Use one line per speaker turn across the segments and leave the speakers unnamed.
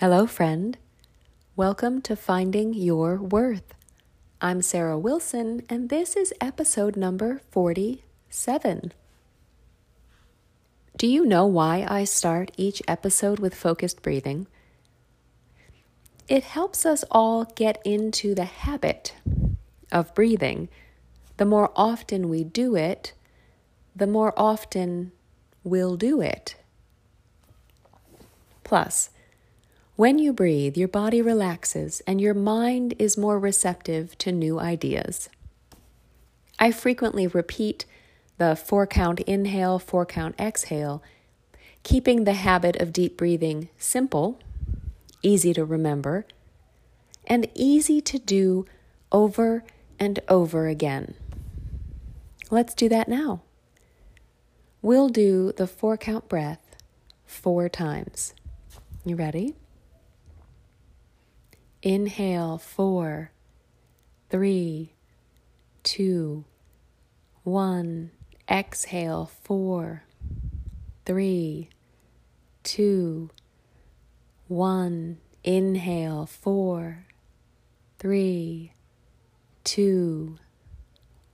Hello, friend. Welcome to Finding Your Worth. I'm Sarah Wilson, and this is episode number 47. Do you know why I start each episode with focused breathing? It helps us all get into the habit of breathing. The more often we do it, the more often we'll do it. Plus, when you breathe, your body relaxes and your mind is more receptive to new ideas. I frequently repeat the four count inhale, four count exhale, keeping the habit of deep breathing simple, easy to remember, and easy to do over and over again. Let's do that now. We'll do the four count breath four times. You ready? Inhale, four, three, two, one. Exhale, four, three, two, one. Inhale, four, three, two,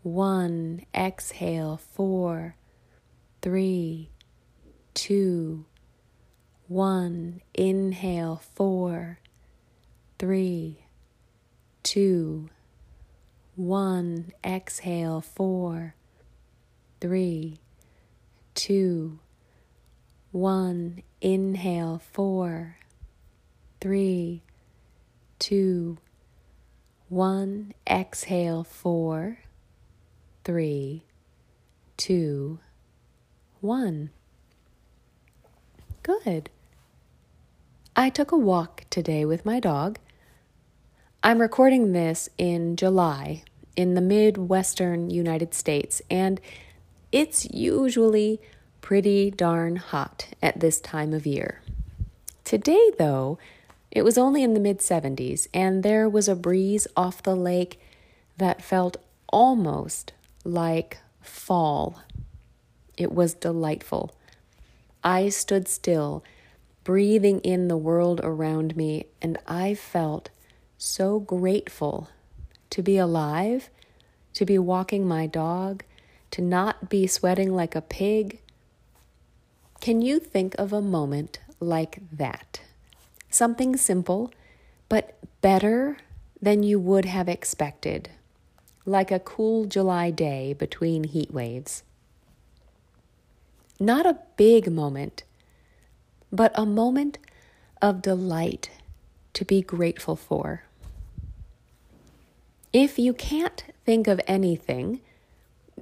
one. Exhale, four, three, two, one. Inhale, four three, two, one. Exhale, four, three, two, one. Inhale, four, three, two, one. Exhale, four, three, two, one. Good. I took a walk today with my dog I'm recording this in July in the Midwestern United States, and it's usually pretty darn hot at this time of year. Today, though, it was only in the mid 70s, and there was a breeze off the lake that felt almost like fall. It was delightful. I stood still, breathing in the world around me, and I felt so grateful to be alive, to be walking my dog, to not be sweating like a pig. Can you think of a moment like that? Something simple, but better than you would have expected, like a cool July day between heat waves. Not a big moment, but a moment of delight to be grateful for. If you can't think of anything,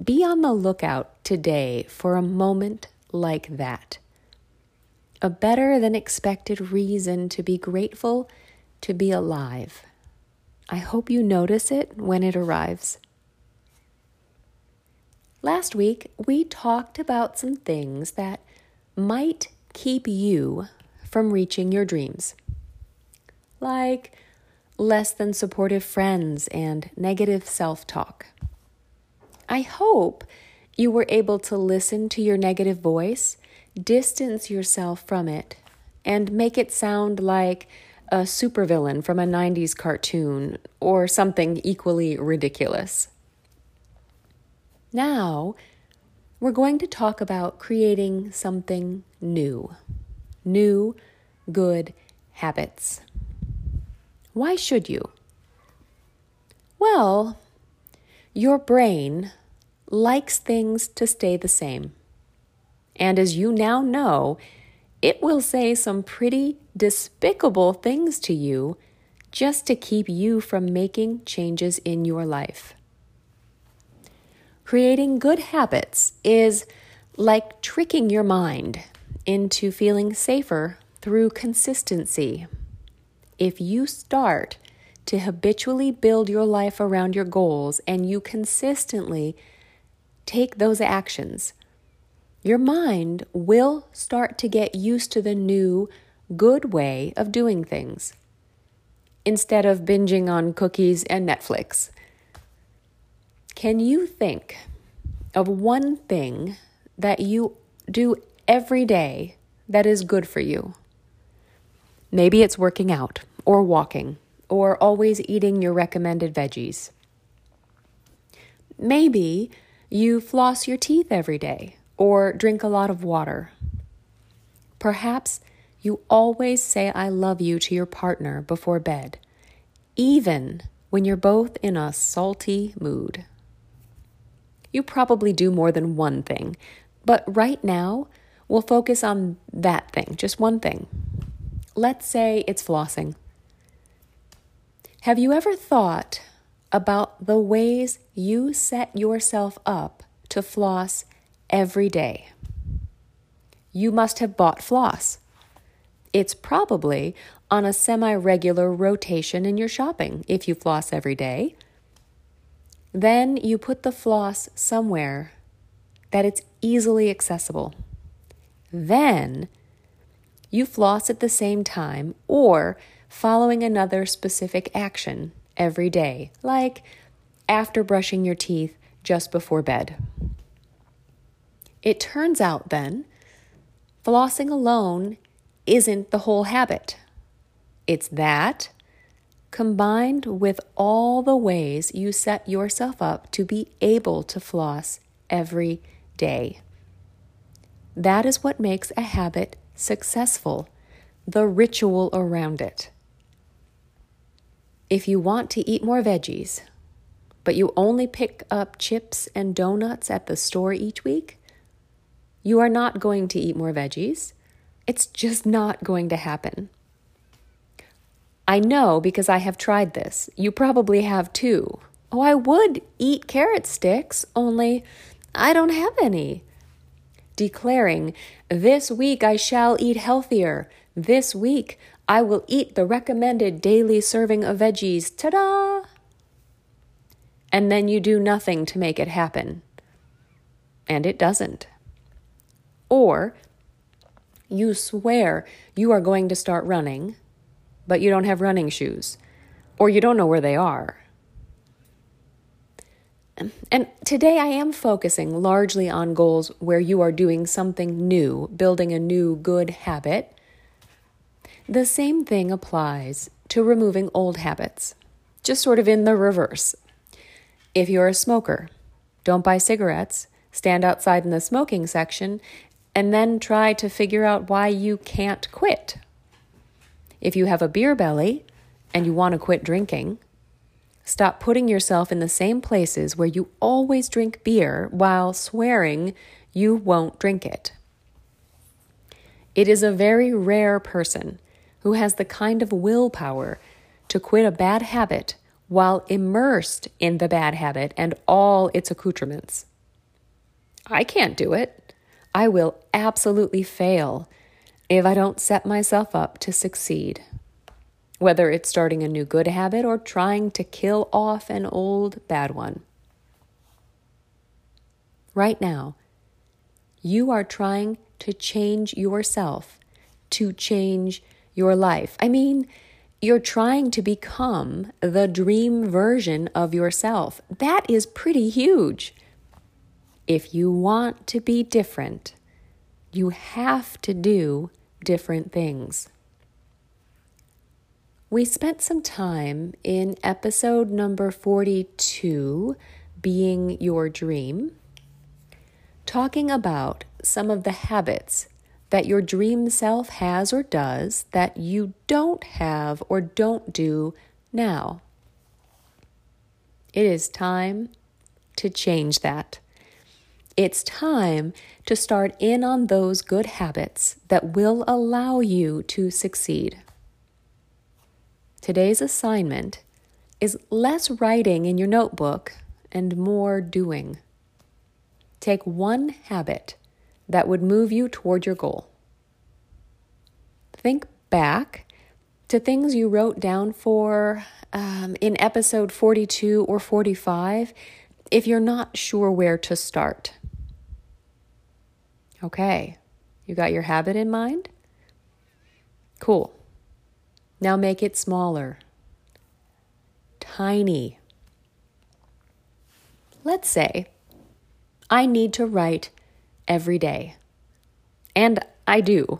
be on the lookout today for a moment like that. A better than expected reason to be grateful to be alive. I hope you notice it when it arrives. Last week, we talked about some things that might keep you from reaching your dreams, like less than supportive friends, and negative self talk. I hope you were able to listen to your negative voice, distance yourself from it, and make it sound like a supervillain from a 90s cartoon or something equally ridiculous. Now, we're going to talk about creating something new. New, good habits. Why should you? Well, your brain likes things to stay the same. And as you now know, it will say some pretty despicable things to you just to keep you from making changes in your life. Creating good habits is like tricking your mind into feeling safer through consistency if you start to habitually build your life around your goals and you consistently take those actions, your mind will start to get used to the new, good way of doing things instead of binging on cookies and Netflix. Can you think of one thing that you do every day that is good for you? Maybe it's working out, or walking, or always eating your recommended veggies. Maybe you floss your teeth every day, or drink a lot of water. Perhaps you always say I love you to your partner before bed, even when you're both in a salty mood. You probably do more than one thing, but right now, we'll focus on that thing, just one thing. Let's say it's flossing. Have you ever thought about the ways you set yourself up to floss every day? You must have bought floss. It's probably on a semi regular rotation in your shopping if you floss every day. Then you put the floss somewhere that it's easily accessible. Then you floss at the same time or following another specific action every day, like after brushing your teeth just before bed. It turns out then, flossing alone isn't the whole habit. It's that combined with all the ways you set yourself up to be able to floss every day. That is what makes a habit successful, the ritual around it. If you want to eat more veggies, but you only pick up chips and donuts at the store each week, you are not going to eat more veggies. It's just not going to happen. I know because I have tried this. You probably have too. Oh, I would eat carrot sticks, only I don't have any. Declaring, This week I shall eat healthier. This week I will eat the recommended daily serving of veggies. Ta da! And then you do nothing to make it happen. And it doesn't. Or you swear you are going to start running, but you don't have running shoes, or you don't know where they are. And today I am focusing largely on goals where you are doing something new, building a new good habit. The same thing applies to removing old habits, just sort of in the reverse. If you're a smoker, don't buy cigarettes, stand outside in the smoking section, and then try to figure out why you can't quit. If you have a beer belly and you want to quit drinking, stop putting yourself in the same places where you always drink beer while swearing you won't drink it. It is a very rare person who has the kind of willpower to quit a bad habit while immersed in the bad habit and all its accoutrements. I can't do it. I will absolutely fail if I don't set myself up to succeed. Whether it's starting a new good habit or trying to kill off an old bad one. Right now, you are trying to change yourself, to change your life. I mean, you're trying to become the dream version of yourself. That is pretty huge. If you want to be different, you have to do different things. We spent some time in episode number 42, Being Your Dream, talking about some of the habits that your dream self has or does that you don't have or don't do now. It is time to change that. It's time to start in on those good habits that will allow you to succeed. Today's assignment is less writing in your notebook and more doing. Take one habit that would move you toward your goal. Think back to things you wrote down for um, in episode 42 or 45 if you're not sure where to start. Okay, you got your habit in mind? Cool. Now make it smaller, tiny. Let's say I need to write every day, and I do.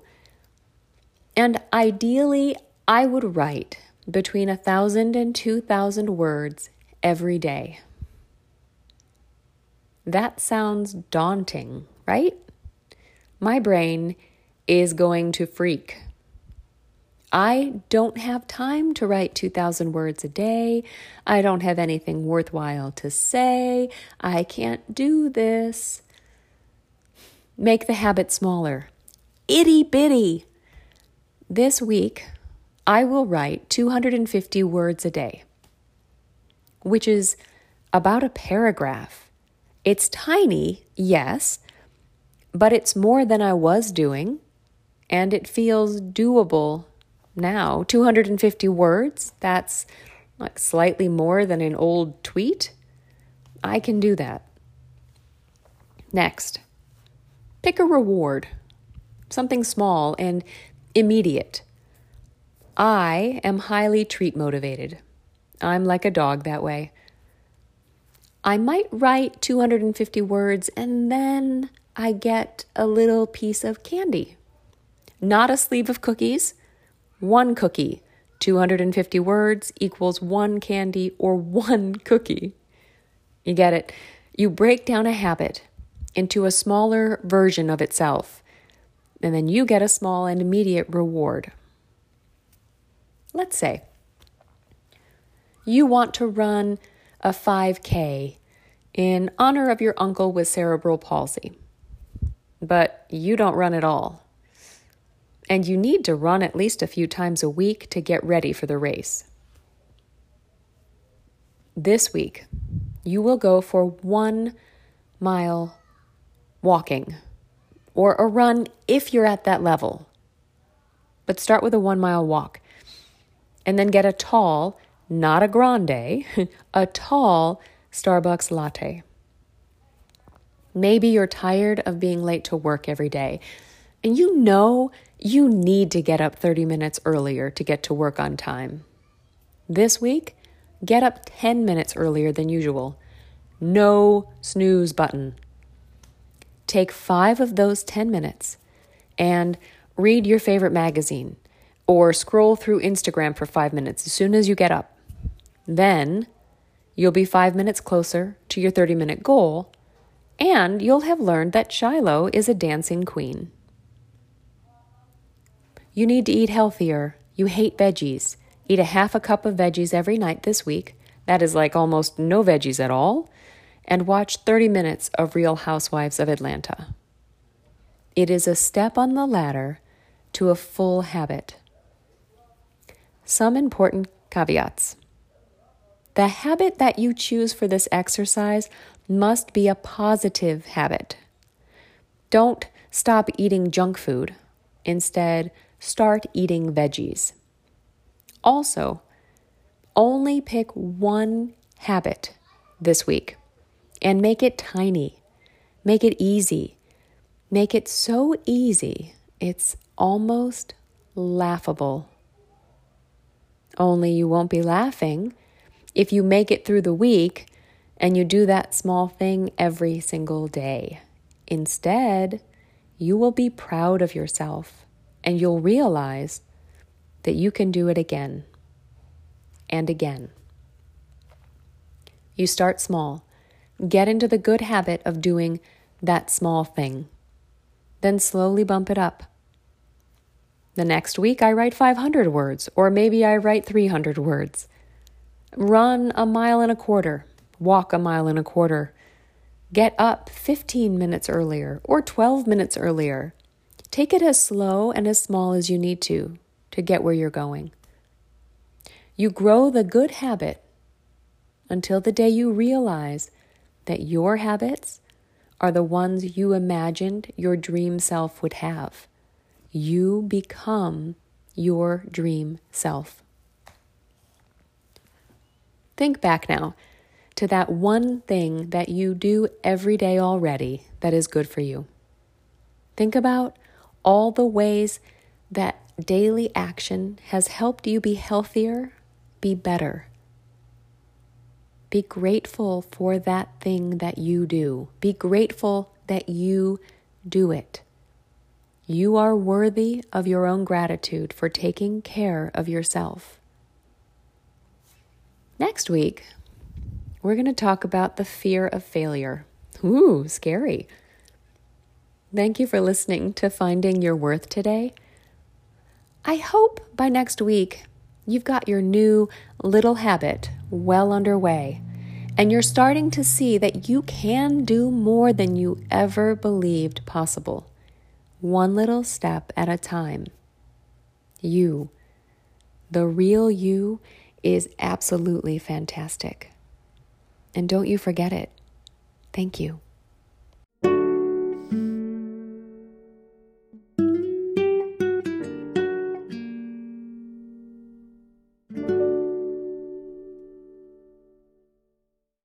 And ideally, I would write between a thousand and two thousand words every day. That sounds daunting, right? My brain is going to freak. I don't have time to write 2,000 words a day. I don't have anything worthwhile to say. I can't do this. Make the habit smaller. Itty bitty. This week, I will write 250 words a day, which is about a paragraph. It's tiny, yes, but it's more than I was doing, and it feels doable now. 250 words, that's like slightly more than an old tweet. I can do that. Next, pick a reward, something small and immediate. I am highly treat motivated. I'm like a dog that way. I might write 250 words and then I get a little piece of candy. Not a sleeve of cookies, one cookie. 250 words equals one candy or one cookie. You get it? You break down a habit into a smaller version of itself, and then you get a small and immediate reward. Let's say you want to run a 5K in honor of your uncle with cerebral palsy, but you don't run at all and you need to run at least a few times a week to get ready for the race. This week, you will go for one mile walking or a run if you're at that level. But start with a one mile walk and then get a tall, not a grande, a tall Starbucks latte. Maybe you're tired of being late to work every day, and you know you need to get up 30 minutes earlier to get to work on time. This week, get up 10 minutes earlier than usual. No snooze button. Take five of those 10 minutes and read your favorite magazine or scroll through Instagram for five minutes as soon as you get up. Then you'll be five minutes closer to your 30 minute goal, and you'll have learned that Shiloh is a dancing queen. You need to eat healthier. You hate veggies. Eat a half a cup of veggies every night this week. That is like almost no veggies at all. And watch 30 minutes of Real Housewives of Atlanta. It is a step on the ladder to a full habit. Some important caveats. The habit that you choose for this exercise must be a positive habit. Don't stop eating junk food. Instead, start eating veggies. Also, only pick one habit this week and make it tiny. Make it easy. Make it so easy, it's almost laughable. Only you won't be laughing if you make it through the week and you do that small thing every single day. Instead, you will be proud of yourself and you'll realize that you can do it again and again. You start small, get into the good habit of doing that small thing, then slowly bump it up. The next week, I write 500 words, or maybe I write 300 words. Run a mile and a quarter, walk a mile and a quarter. Get up 15 minutes earlier or 12 minutes earlier. Take it as slow and as small as you need to to get where you're going. You grow the good habit until the day you realize that your habits are the ones you imagined your dream self would have. You become your dream self. Think back now to that one thing that you do every day already that is good for you. Think about all the ways that daily action has helped you be healthier, be better. Be grateful for that thing that you do. Be grateful that you do it. You are worthy of your own gratitude for taking care of yourself. Next week, we're going to talk about the fear of failure. Ooh, scary. Thank you for listening to Finding Your Worth today. I hope by next week you've got your new little habit well underway and you're starting to see that you can do more than you ever believed possible, one little step at a time. You, the real you, is absolutely fantastic. And don't you forget it. Thank you.